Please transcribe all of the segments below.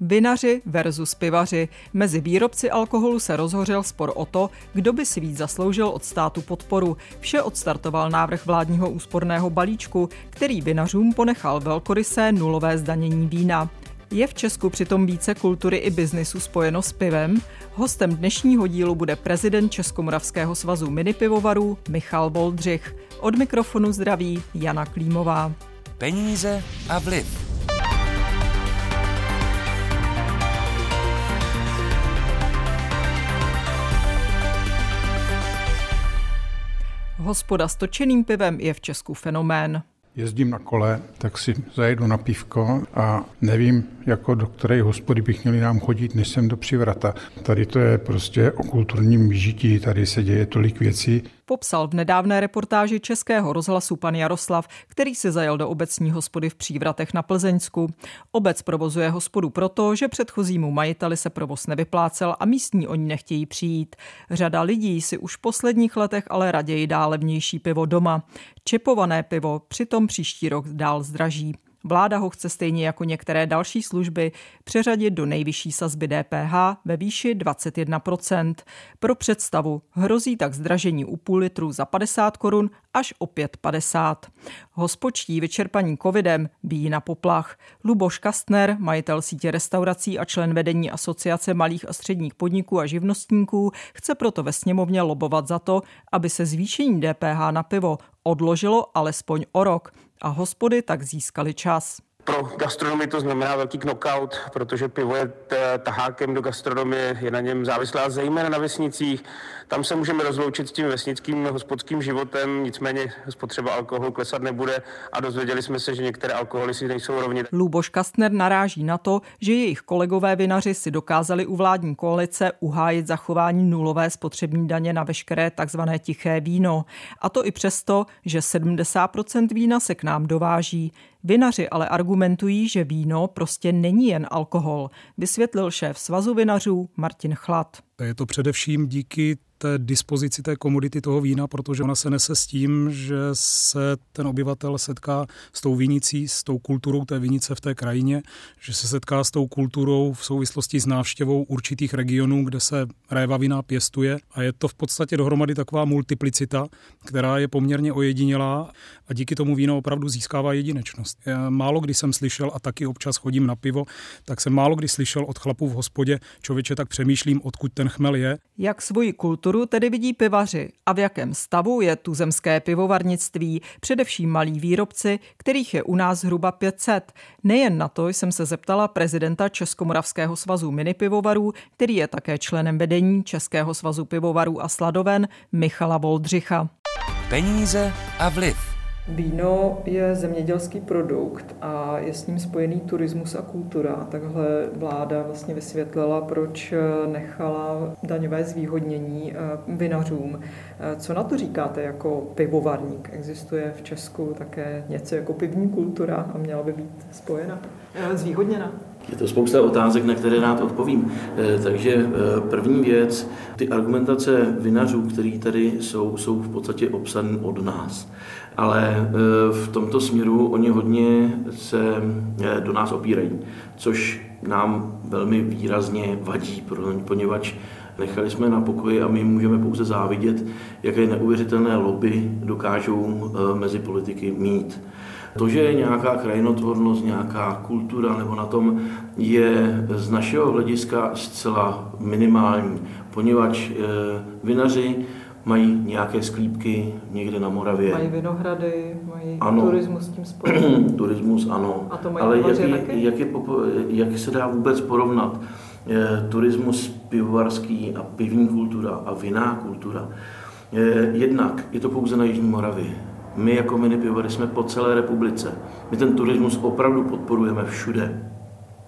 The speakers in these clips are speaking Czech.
Vinaři versus pivaři. Mezi výrobci alkoholu se rozhořel spor o to, kdo by si víc zasloužil od státu podporu. Vše odstartoval návrh vládního úsporného balíčku, který vinařům ponechal velkorysé nulové zdanění vína. Je v Česku přitom více kultury i biznisu spojeno s pivem? Hostem dnešního dílu bude prezident Českomoravského svazu minipivovarů Michal Boldřich. Od mikrofonu zdraví Jana Klímová. Peníze a vliv. Hospoda s točeným pivem je v Česku fenomén. Jezdím na kole, tak si zajedu na pivko a nevím, jako do které hospody bych měli nám chodit, než jsem do přivrata. Tady to je prostě o kulturním žití, tady se děje tolik věcí popsal v nedávné reportáži Českého rozhlasu pan Jaroslav, který se zajel do obecní hospody v Přívratech na Plzeňsku. Obec provozuje hospodu proto, že předchozímu majiteli se provoz nevyplácel a místní oni nechtějí přijít. Řada lidí si už v posledních letech ale raději dá levnější pivo doma. Čepované pivo přitom příští rok dál zdraží. Vláda ho chce stejně jako některé další služby přeřadit do nejvyšší sazby DPH ve výši 21%. Pro představu hrozí tak zdražení u půl litru za 50 korun až opět 50. Hospočtí vyčerpaní covidem bíjí na poplach. Luboš Kastner, majitel sítě restaurací a člen vedení Asociace malých a středních podniků a živnostníků, chce proto ve sněmovně lobovat za to, aby se zvýšení DPH na pivo odložilo alespoň o rok a hospody tak získaly čas. Pro gastronomii to znamená velký knockout, protože pivo je tahákem do gastronomie, je na něm závislá zejména na vesnicích. Tam se můžeme rozloučit s tím vesnickým hospodským životem, nicméně spotřeba alkoholu klesat nebude a dozvěděli jsme se, že některé alkoholy si nejsou rovně. Luboš Kastner naráží na to, že jejich kolegové vinaři si dokázali u vládní koalice uhájit zachování nulové spotřební daně na veškeré takzvané tiché víno. A to i přesto, že 70% vína se k nám dováží. Vinaři ale argumentují, že víno prostě není jen alkohol, vysvětlil šéf Svazu vinařů Martin Chlad. Je to především díky té dispozici té komodity toho vína, protože ona se nese s tím, že se ten obyvatel setká s tou vinicí, s tou kulturou té vinice v té krajině, že se setká s tou kulturou v souvislosti s návštěvou určitých regionů, kde se réva vína pěstuje a je to v podstatě dohromady taková multiplicita, která je poměrně ojedinělá a díky tomu víno opravdu získává jedinečnost. Málo kdy jsem slyšel a taky občas chodím na pivo, tak jsem málo kdy slyšel od chlapů v hospodě, člověče tak přemýšlím, odkud ten chmel je. Jak svoji kulturu kulturu tedy vidí pivaři a v jakém stavu je tuzemské pivovarnictví, především malí výrobci, kterých je u nás zhruba 500. Nejen na to jsem se zeptala prezidenta Českomoravského svazu minipivovarů, který je také členem vedení Českého svazu pivovarů a sladoven Michala Voldřicha. Peníze a vliv. Víno je zemědělský produkt a je s ním spojený turismus a kultura. Takhle vláda vlastně vysvětlila, proč nechala daňové zvýhodnění eh, vinařům. Eh, co na to říkáte jako pivovarník? Existuje v Česku také něco jako pivní kultura a měla by být spojena, eh, zvýhodněna? Je to spousta otázek, na které rád odpovím. Takže první věc, ty argumentace vinařů, které tady jsou, jsou v podstatě obsané od nás ale e, v tomto směru oni hodně se do nás opírají, což nám velmi výrazně vadí, poněvadž nechali jsme na pokoji a my můžeme pouze závidět, jaké neuvěřitelné lobby dokážou mezi politiky mít. To, že je nějaká krajinotvornost, nějaká kultura nebo na tom je z našeho hlediska zcela minimální, poněvadž vinaři mají nějaké sklípky někde na Moravě. Mají vinohrady, mají ano. turismus s tím spojený. turismus, ano. A to mají Ale jak, je, jak, je, jak se dá vůbec porovnat je, turismus pivovarský a pivní kultura a vinná kultura? Je, jednak je to pouze na Jižní Moravě. My jako mini pivovary jsme po celé republice. My ten turismus opravdu podporujeme všude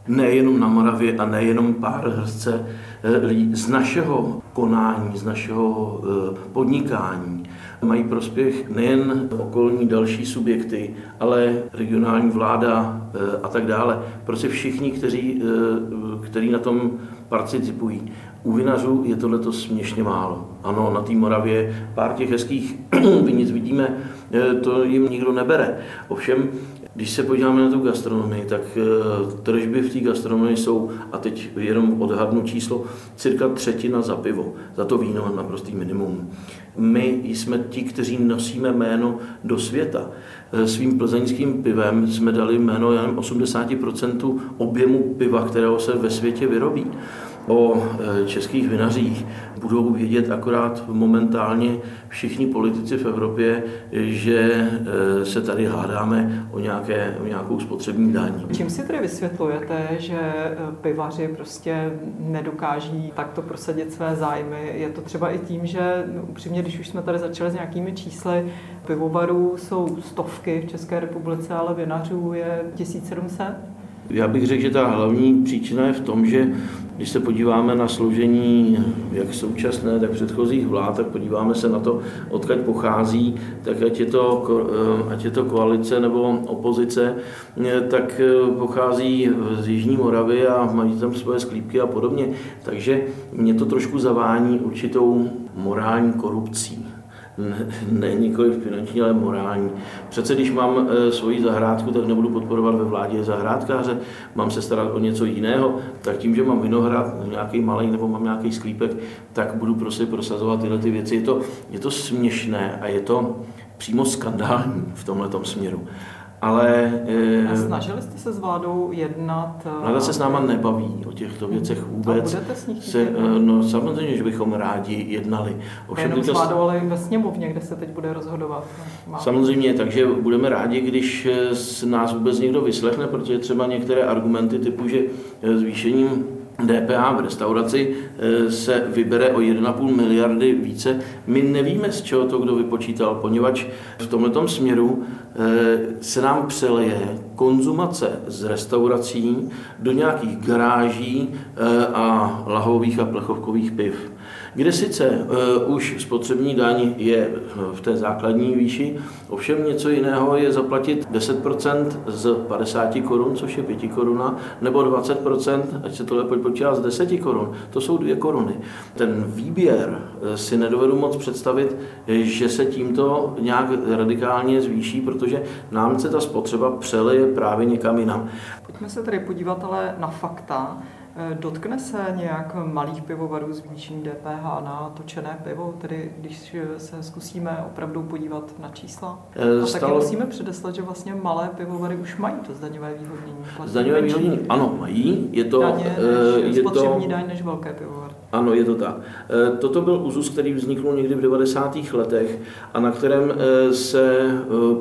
nejenom na Moravě a nejenom pár hrstce eh, lidí z našeho konání, z našeho eh, podnikání mají prospěch nejen okolní další subjekty, ale regionální vláda eh, a tak dále. Prostě všichni, kteří, kteří na tom participují. U vinařů je to letos směšně málo. Ano, na té Moravě pár těch hezkých vinic vidíme, to jim nikdo nebere. Ovšem Když se podíváme na tu gastronomii, tak tržby v té gastronomii jsou, a teď jenom odhadnu číslo, cirka třetina za pivo. Za to víno naprostý minimum. My jsme ti, kteří nosíme jméno do světa. Svým plzeňským pivem jsme dali jméno jen 80% objemu piva, kterého se ve světě vyrobí o e, českých vinařích budou vědět akorát momentálně všichni politici v Evropě, že e, se tady hádáme o, nějaké, o nějakou spotřební daň. Čím si tedy vysvětlujete, že e, pivaři prostě nedokáží takto prosadit své zájmy? Je to třeba i tím, že no, upřímně, když už jsme tady začali s nějakými čísly, pivovarů jsou stovky v České republice, ale vinařů je 1700? Já bych řekl, že ta hlavní příčina je v tom, že když se podíváme na složení jak současné, tak předchozích vlád, tak podíváme se na to, odkud pochází, tak ať je to, eh, ať je to koalice nebo opozice, eh, tak eh, pochází z Jižní Moravy a mají tam svoje sklípky a podobně. Takže mě to trošku zavání určitou morální korupcí ne nikoli finanční, ale morální. Přece když mám e, svoji zahrádku, tak nebudu podporovat ve vládě zahrádkáře, mám se starat o něco jiného, tak tím, že mám vinohrad, nějaký malý nebo mám nějaký sklípek, tak budu prostě prosazovat tyhle ty věci. Je to, je to směšné a je to přímo skandální v tomhle směru ale... A snažili jste se s vládou jednat? Vláda se s náma nebaví o těchto věcech vůbec. A budete s nich se, No samozřejmě, že bychom rádi jednali. Ovšem, jenom s vládou, ale ve sněmovně, kde se teď bude rozhodovat. Má. Samozřejmě, takže budeme rádi, když s nás vůbec někdo vyslechne, protože třeba některé argumenty typu, že zvýšením DPH v restauraci eh, se vybere o 1,5 miliardy více. My nevíme, z čeho to kdo vypočítal, poněvadž v tomto směru eh, se nám přeleje konzumace z restaurací do nějakých garáží eh, a lahových a plechovkových piv kde sice uh, už spotřební daň je v té základní výši, ovšem něco jiného je zaplatit 10% z 50 korun, což je 5 koruna, nebo 20%, ať se tohle počítá z 10 korun, to jsou 2 koruny. Ten výběr eh, si nedovedu moc představit, že se tímto nějak radikálně zvýší, protože nám se ta spotřeba přeleje právě někam jinam. Pojďme se tedy podívat ale na fakta. Eh, dotkne se nějak malých pivovarů zvýšení DPH na točené pivo, tedy když se zkusíme opravdu podívat na čísla? A Stalo... taky musíme předeslat, že vlastně malé pivovary už mají to zdaňové výhodnění. Zdaňové výhodnění, ano, mají. Je to, daně eh, je spotřební to, daň než velké pivovary. Ano, je to tak. Eh, toto byl úzus, který vznikl někdy v 90. letech a na kterém se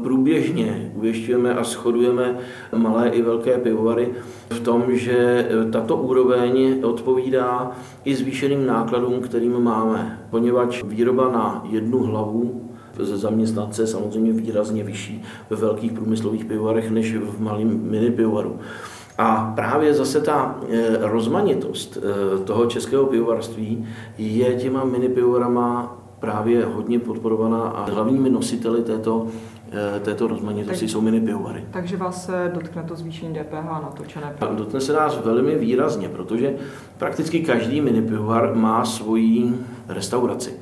průběžně uvěšťujeme a shodujeme malé i velké pivovary v tom, že tato úroveň odpovídá i zvýšeným nákladům, kterým máme, poněvadž výroba na jednu hlavu ze zaměstnance samozřejmě výrazně vyšší ve velkých průmyslových pivovarech než v malém mini pivovaru. A právě zase ta eh, rozmanitost eh, toho českého pivovarství je těma mini pivovarama právě hodně podporovaná a hlavními nositeli této Eh, této rozmanitosti tak, jsou mini pivovary. Takže vás se dotkne to zvýšení DPH na točené pivo? Dotkne se nás velmi výrazně, protože prakticky každý mini pivovar má svoji restauraci.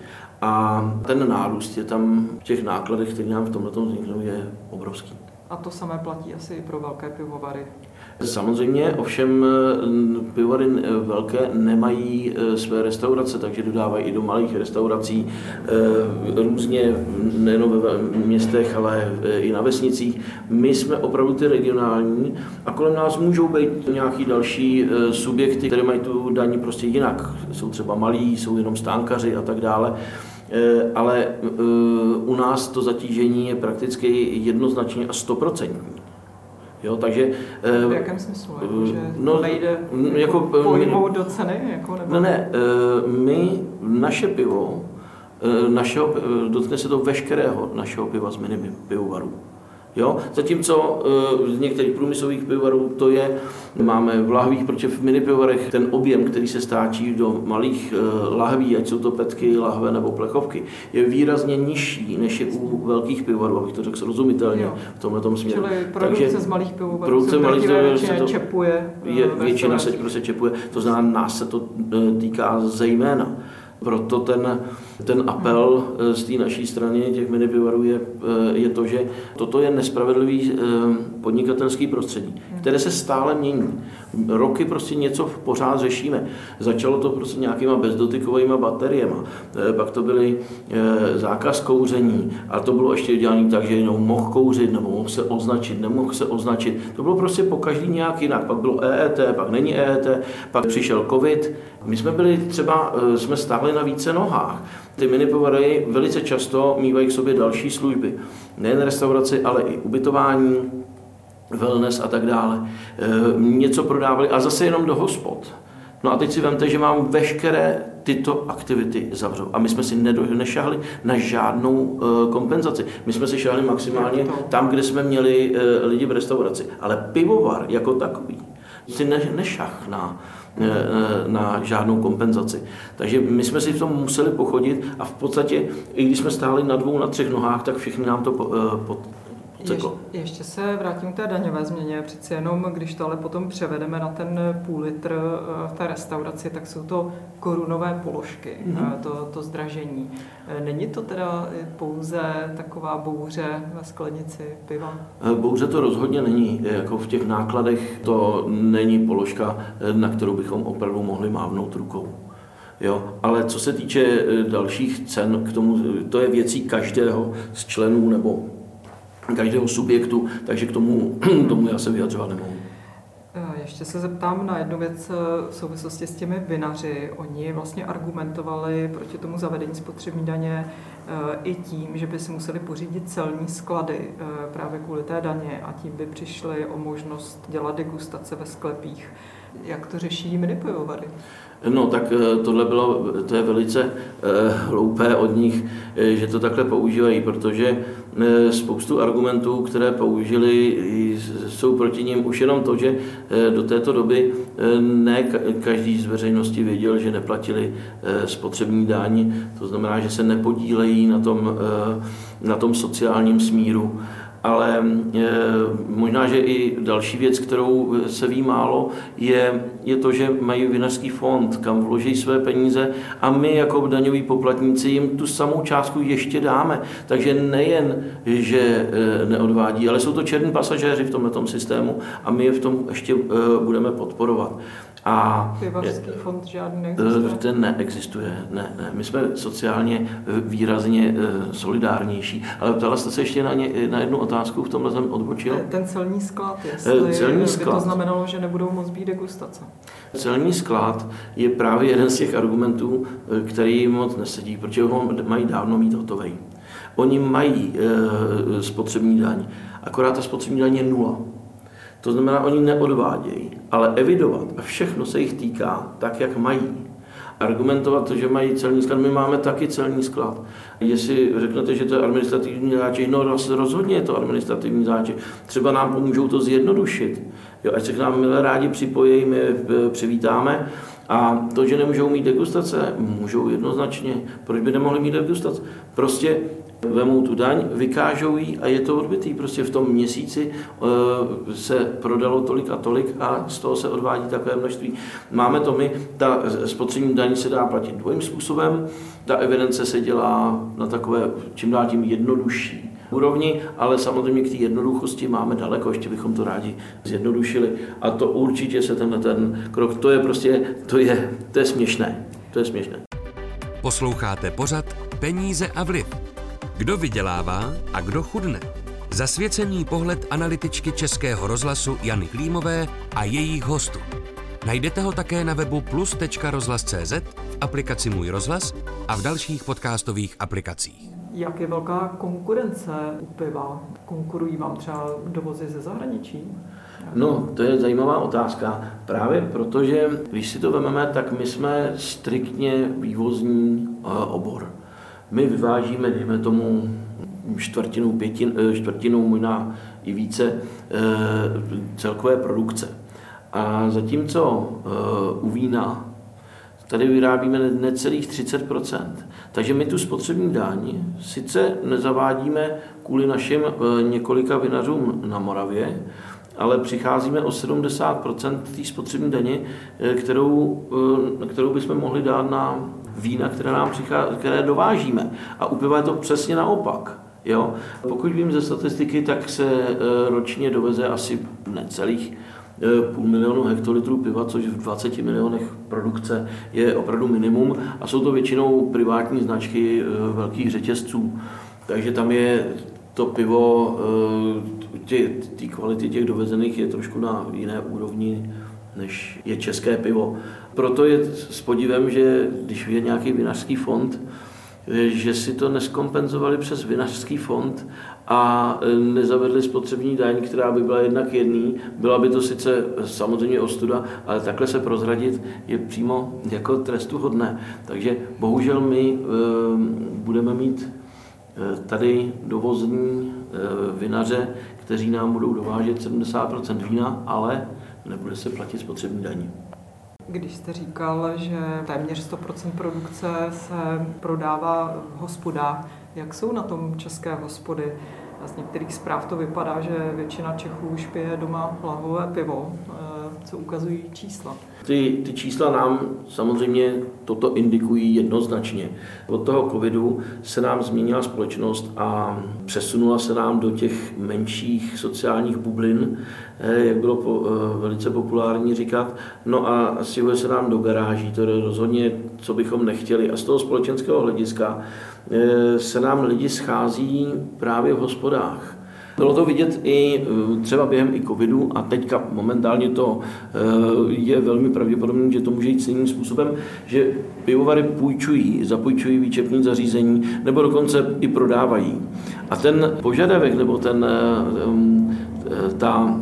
A ten nárůst je tam v těch nákladech, které nám v tomhle vzniknou, je obrovský. A to samé platí asi i pro velké pivovary? Samozřejmě, ovšem eh, pivovary eh, velké nemají eh, své restaurace, takže dodávají i do malých restaurací různě, nejen ve městech, ale i na vesnicích. My jsme opravdu ty regionální a kolem nás můžou být nějaký další subjekty, které mají tu daní prostě jinak. Jsou třeba malí, jsou jenom stánkaři a tak dále ale u nás to zatížení je prakticky jednoznačně a stoprocentní. Jo, takže, v eh, jakém smyslu? Jako, že no, nejde jako, pojmout do ceny? Jako, nebo... Ne, ne, eh, my, naše pivo, eh, našeho, dotkne se to veškerého našeho piva z mini pivovarů. Jo? Zatímco z některých průmyslových pivovarů to je, máme v lahvích, protože v mini pivovarech ten objem, který se stáčí do malých lahví, ať jsou to petky, lahve nebo plechovky, je výrazně nižší, než je u velkých pivovarů, abych to řekl srozumitelně jo. v tomhle tom směru. Čili produkce Takže, z malých pivovarů produkce malých pivovarů se to čepuje. Je, většina se prostě čepuje, to znamená, nás se to týká zejména. Proto ten, ten apel z té naší strany těch minipivarů je, je to, že toto je nespravedlivý podnikatelský prostředí, které se stále mění. Roky prostě něco pořád řešíme. Začalo to prostě nějakýma bezdotykovými bateriemi, pak to byly zákaz kouření, a to bylo ještě dělané tak, že jenom mohl kouřit, nebo mohl se označit, nemohl se označit. To bylo prostě po každý nějak jinak. Pak bylo EET, pak není EET, pak přišel COVID. My jsme byli třeba, jsme stáli na více nohách. Ty minipovary velice často mývají k sobě další služby. Nejen restauraci, ale i ubytování, wellness a tak dále. E, něco prodávali a zase jenom do hospod. No a teď si vemte, že mám veškeré tyto aktivity zavřou. A my jsme si nešahli na žádnou e, kompenzaci. My jsme si šahli maximálně tam, kde jsme měli e, lidi v restauraci. Ale pivovar jako takový si ne, nešah na, na žádnou kompenzaci. Takže my jsme si v tom museli pochodit a v podstatě, i když jsme stáli na dvou, na třech nohách, tak všichni nám to ještě, ještě se vrátím k té daňové změně. Přeci jenom, když to ale potom převedeme na ten půl litr eh, v té restauraci, tak jsou to korunové položky, mm-hmm. to, to zdražení. Eh, není to teda pouze taková bouře ve sklenici piva? Bouře to rozhodně není. Jako v těch nákladech to není položka, na kterou bychom opravdu mohli mávnout rukou. Jo, ale co se týče dalších cen, k tomu, to je věcí každého z členů nebo každého subjektu, takže k tomu, tomu já se vyjadřovat nemohu. Eh, ještě se zeptám na jednu věc eh, v souvislosti s těmi vinaři. Oni vlastně argumentovali proti tomu zavedení spotřební daně eh, i tím, že by si museli pořídit celní sklady právě kvůli té daně a tím by přišli o možnost dělat degustace ve sklepích. Jak to řeší minipojovary? No tak tohle bylo, to je velice hloupé od nich, že to takhle používají, protože spoustu argumentů, které použili, jsou proti ním už jenom to, že do této doby ne každý z veřejnosti věděl, že neplatili spotřební daň, to znamená, že se nepodílejí na tom, na tom sociálním smíru ale e, možná, že i další věc, kterou se ví málo, je, je to, že mají vinařský fond, kam vloží své peníze a my jako daňoví poplatníci jim tu samou částku ještě dáme. Takže nejen, že e, neodvádí, ale jsou to černí pasažéři v tomto systému a my je v tom ještě e, budeme podporovat. A Pivařský fond žádný neexistuje? Ten neexistuje, ne, ne. My jsme sociálně výrazně solidárnější. Ale ptala jste se ještě na, ně, na jednu otázku v tomhle jsem odbočil. Ten celní sklad, jestli celní sklad. to znamenalo, že nebudou moc být degustace. Celní sklad je právě jeden z těch argumentů, eh, který moc nesedí, protože ho mají dávno mít hotový. Oni mají e, spotřební daň, akorát ta spotřební daň je nula. To znamená, oni neodvádějí, ale evidovat a všechno se jich týká tak, jak mají argumentovat to, že mají celní sklad. My máme taky celní sklad. Jestli řeknete, že to je administrativní zátěž, no rozhodně je to administrativní zátěž. Třeba nám pomůžou to zjednodušit. Jo, ať se k nám milé rádi připojí, my přivítáme. A to, že nemůžou mít degustace, můžou jednoznačně. Proč by nemohli mít degustace? Prostě vemou tu daň, vykážou ji a je to odbytý. Prostě v tom měsíci eh, se prodalo tolik a tolik a z toho se odvádí takové množství. Máme to my, ta spotřební daň se dá platit dvojím způsobem, ta evidence se dělá na takové čím dál tím jednodušší úrovni, ale samozřejmě k té jednoduchosti máme daleko, ještě bychom to rádi zjednodušili. A to určitě se tenhle ten krok, to je prostě, to je, to je směšné. To je směšné. Posloucháte pořad Peníze a vliv. Kdo vydělává a kdo chudne? Zasvěcený pohled analytičky Českého rozhlasu Jany Klímové a jejich hostů. Najdete ho také na webu plus.rozhlas.cz, v aplikaci Můj rozhlas a v dalších podcastových aplikacích. Jak je velká konkurence u piva? Konkurují vám třeba dovozy ze zahraničí? No, to je zajímavá otázka. Právě protože, když si to vezmeme, tak my jsme striktně vývozní eh, obor. My vyvážíme, dejme tomu, čtvrtinu, pětin, eh, čtvrtinu, možná i více eh, celkové produkce. A zatímco u vína tady vyrábíme necelých 30% Takže my tu spotřební daň sice nezavádíme kvůli našim několika vinařům na Moravě, ale přicházíme o 70% té spotřební daně, kterou, kterou bychom mohli dát na vína, které, nám přichází, které dovážíme. A u piva je to přesně naopak. Jo? Pokud vím ze statistiky, tak se ročně doveze asi necelých Eh, půl milionu hektolitrů piva, což v 20 milionech produkce je opravdu minimum a jsou to většinou privátní značky eh, velkých řetězců. Takže tam je to pivo, eh, ty kvality těch dovezených je trošku na jiné úrovni, než je české pivo. Proto je s podívem, že když je nějaký vinařský fond, že si to neskompenzovali přes vinařský fond a e, nezavedli spotřební daň, která by byla jednak jedný. Byla by to sice samozřejmě ostuda, ale takhle se prozradit je přímo jako trestuhodné. Takže bohužel my e, budeme mít tady dovozní vinaře, kteří nám budou dovážet 70% vína, ale nebude se platit spotřební daní. Když jste říkal, že téměř 100% produkce se prodává v hospodách, jak jsou na tom české hospody? Z některých zpráv to vypadá, že většina Čechů už pije doma lahové pivo, co ukazují čísla. Ty, ty čísla nám samozřejmě toto indikují jednoznačně. Od toho covidu se nám změnila společnost a přesunula se nám do těch menších sociálních bublin, eh, jak bylo po, eh, velice populární říkat. No a stěhuje se nám do garáží, to je rozhodně, co bychom nechtěli. A z toho společenského hlediska eh, se nám lidi schází právě v hospodách. Bylo to vidět i eh, třeba během i covidu a teďka momentálně to eh, je velmi pravděpodobné, že to může jít stejným způsobem, že pivovary půjčují, zapůjčují výčepní zařízení nebo dokonce i prodávají. A ten požadavek nebo ten, eh, ta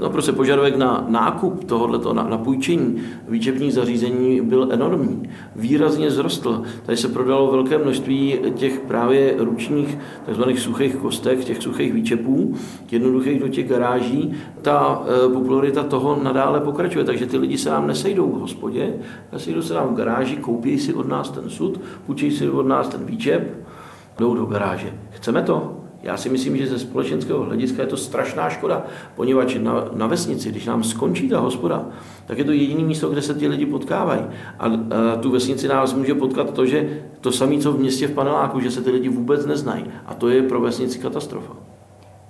No prostě požadavek na nákup tohoto, na, na půjčení výčepních zařízení byl enormní. Výrazně zrostl. Tady se prodalo velké množství těch právě ručních takzvaných suchých kostek, těch suchých výčepů, jednoduchých do těch garáží. Ta e, popularita toho nadále pokračuje, takže ty lidi se nám nesejdou v hospodě, sejdou se nám v garáži, koupí si od nás ten sud, půjčí si od nás ten výčep, jdou do garáže. Chceme to? Já si myslím, že ze společenského hlediska je to strašná škoda, poněvadž na, na vesnici, když nám skončí ta hospoda, tak je to jediné místo, kde se ty lidi potkávají. A, a tu vesnici nás může potkat to, že to samé, co v městě v paneláku, že se ty lidi vůbec neznají. A to je pro vesnici katastrofa.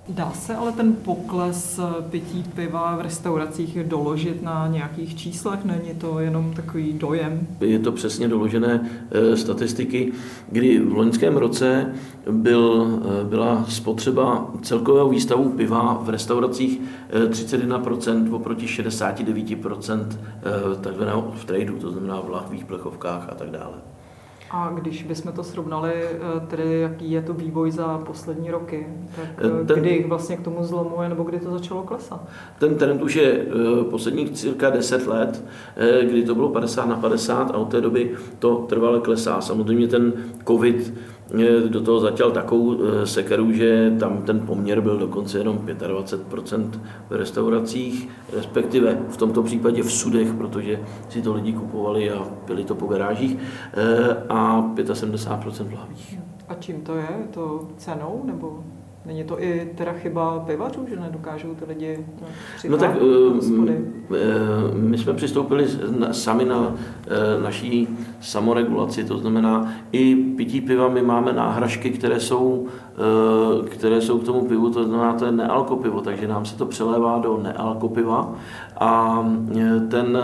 Dá se ale ten pokles pití piva v restauracích doložit na nějakých číslech? Není to jenom takový dojem? Je to přesně doložené e, statistiky, kdy v loňském roce byl, e, byla spotřeba celkového výstavu piva v restauracích e, 31% oproti 69% e, takzvaného v tradu, to znamená v lahvích, plechovkách a tak dále. A když bychom to srovnali, eh, tedy jaký je to vývoj za poslední roky, tak eh, ten, kdy vlastně k tomu zlomu je, nebo kdy to začalo klesat? Ten trend už je eh, posledních cirka 10 let, kdy to bylo 50 na 50 a od té doby to trvale klesá. Samozřejmě ten covid do toho zatěl takovou eh, sekeru, že tam ten poměr byl dokonce jenom 25% v restauracích, respektive v tomto případě v sudech, protože si to lidi kupovali a pili to po garážích, eh, a 75% v lahvích. A čím to je? Je to cenou nebo Není to i teda chyba pivařů, že nedokážou ty lidi No tak uh, my jsme přistoupili sami na naší samoregulaci, to znamená i pití piva, my máme náhražky, které jsou, které jsou k tomu pivu, to znamená to je nealkopivo, takže nám se to přelévá do nealkopiva. A ten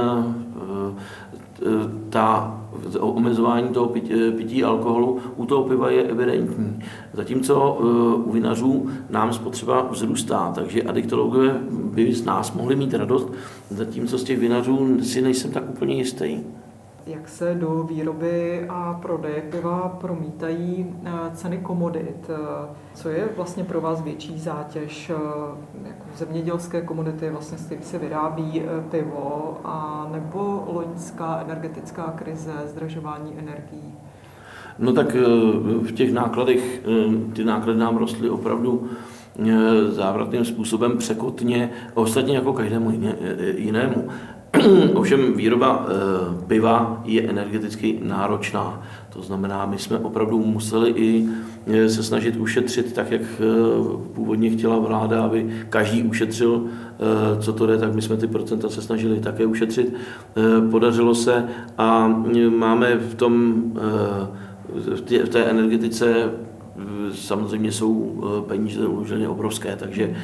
ta omezování toho pití, pití alkoholu u toho piva je evidentní. Zatímco eh, u vinařů nám spotřeba vzrůstá, takže adiktologové by z nás mohli mít radost, zatímco z těch vinařů si nejsem tak úplně jistý jak se do výroby a prodeje piva promítají eh, ceny komodit. Eh, co je vlastně pro vás větší zátěž eh, jako zemědělské komodity, vlastně s tím se vyrábí pivo, a nebo loňská energetická krize, zdražování energií? No tak v těch nákladech, ty náklady nám rostly opravdu závratným způsobem překotně, ostatně jako každému jinému. Ovšem výroba eh, piva je energeticky náročná. To znamená, my jsme opravdu museli i se snažit ušetřit tak, jak původně chtěla vláda, aby každý ušetřil, co to jde, tak my jsme ty procenta se snažili také ušetřit. Podařilo se a máme v tom v té energetice samozřejmě jsou peníze uložené obrovské, takže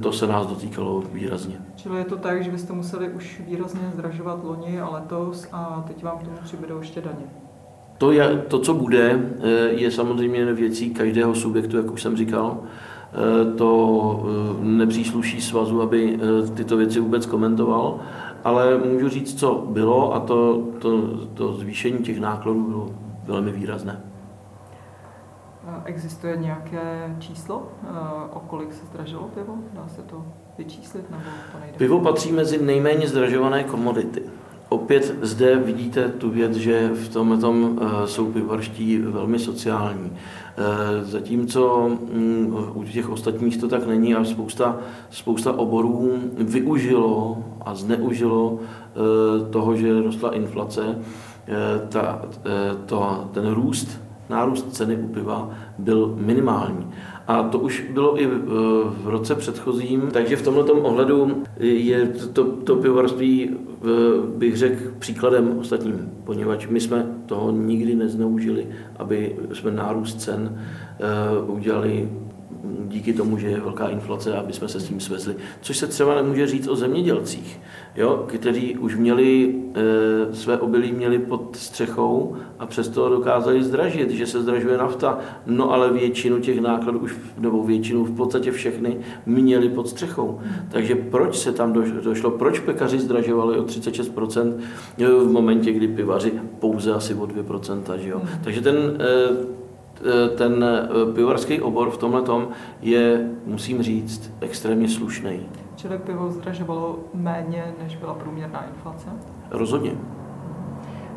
to se nás dotýkalo výrazně. Čili je to tak, že byste museli už výrazně zdražovat loni a letos a teď vám k tomu přibydou ještě daně? To, je, to, co bude, eh, je samozřejmě věcí každého subjektu, jak už jsem říkal. Eh, to eh, nepřísluší svazu, aby tyto věci vůbec komentoval, ale můžu říct, co bylo a to, to, to zvýšení těch nákladů bylo velmi výrazné. Existuje nějaké číslo, o kolik se zdražilo pivo? Dá se to vyčíslit nebo to nejde? Pivo patří mezi nejméně zdražované komodity. Opět zde vidíte tu věc, že v tomhle tom eh, jsou pivovarští velmi sociální. Eh, zatímco mm, u těch ostatních to tak není a spousta, spousta oborů využilo a zneužilo eh, toho, že rostla inflace, ta, to, ten růst, nárůst ceny u piva byl minimální. A to už bylo i v roce předchozím, takže v tomto ohledu je to, to pivovarství, bych řekl, příkladem ostatním, poněvadž my jsme toho nikdy nezneužili, aby jsme nárůst cen eh, udělali díky tomu, že je velká inflace, aby jsme se s tím svezli. Což se třeba nemůže říct o zemědělcích, jo, kteří už měli e, své obilí měli pod střechou a přesto dokázali zdražit, že se zdražuje nafta, no ale většinu těch nákladů už, nebo většinu v podstatě všechny měli pod střechou. Takže proč se tam došlo, proč pekaři zdražovali o 36% v momentě, kdy pivaři pouze asi o 2%, že jo? Takže ten e, ten pivovarský obor v tomhle tom je, musím říct, extrémně slušný. Čili pivo zdražovalo méně, než byla průměrná inflace? Rozhodně.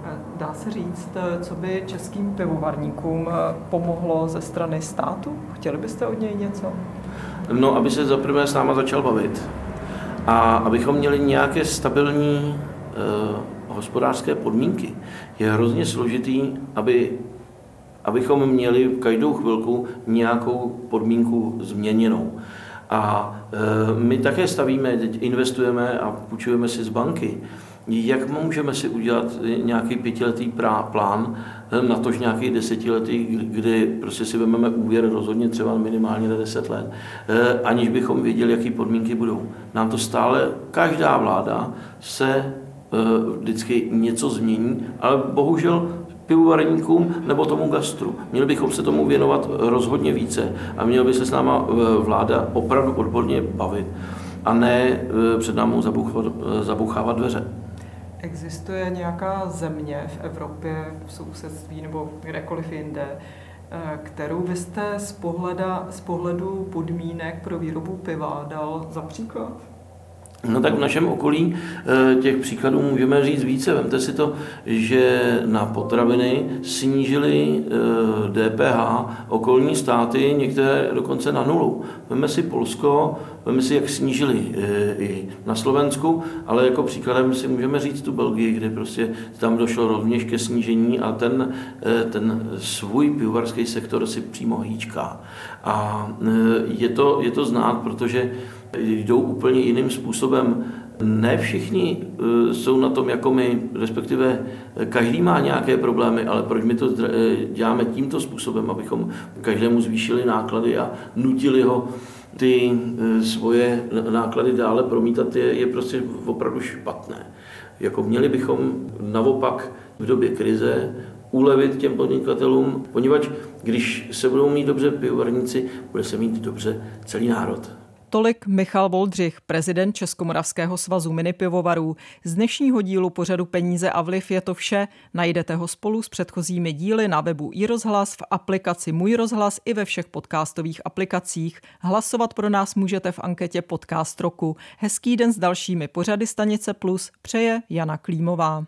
Eh, dá se říct, co by českým pivovarníkům pomohlo ze strany státu? Chtěli byste od něj něco? No, aby se zaprvé s náma začal bavit a abychom měli nějaké stabilní eh, hospodářské podmínky. Je hrozně složitý, aby abychom měli každou chvilku nějakou podmínku změněnou. A e, my také stavíme, investujeme a půjčujeme si z banky. Jak můžeme si udělat nějaký pětiletý plán, e, na tož nějaký desetiletý, kdy prostě si vezmeme úvěr rozhodně třeba minimálně na deset let, e, aniž bychom věděli, jaké podmínky budou. Nám to stále, každá vláda se vždycky něco změní, ale bohužel pivovarníkům nebo tomu gastru. Měli bychom se tomu věnovat rozhodně více a měl by se s náma eh, vláda opravdu odborně bavit a ne eh, před námi zabuchávat dveře. Existuje nějaká země v Evropě, v sousedství nebo kdekoliv jinde, eh, kterou byste z, pohleda, z pohledu podmínek pro výrobu piva dal za příklad? No tak v našem okolí eh, těch příkladů můžeme říct více. Vemte si to, že na potraviny snížili DPH eh, okolní státy, některé dokonce na nulu. Veme si Polsko, veme si, jak snížili eh, i na Slovensku, ale jako příkladem si můžeme říct tu Belgii, kde prostě tam došlo rovněž ke snížení a ten, ten svůj pivovarský sektor si přímo hýčká. A je to, je to znát, protože jdou úplně jiným způsobem. Ne všichni eh, jsou na tom jako my, respektive každý má nějaké problémy, ale proč my to eh, děláme tímto způsobem, abychom každému zvýšili náklady a nutili ho ty eh, svoje náklady dále promítat, je, je prostě opravdu špatné. Jako měli bychom naopak v době krize ulevit těm podnikatelům, poněvadž když se budou mít dobře pivovarníci, bude se mít dobře celý národ. Tolik Michal Voldřich, prezident Českomoravského svazu minipivovarů. Z dnešního dílu pořadu Peníze a vliv je to vše. Najdete ho spolu s předchozími díly na webu iRozhlas, v aplikaci Můj rozhlas i ve všech podcastových aplikacích. Hlasovat pro nás můžete v anketě Podcast roku. Hezký den s dalšími pořady Stanice Plus přeje Jana Klímová.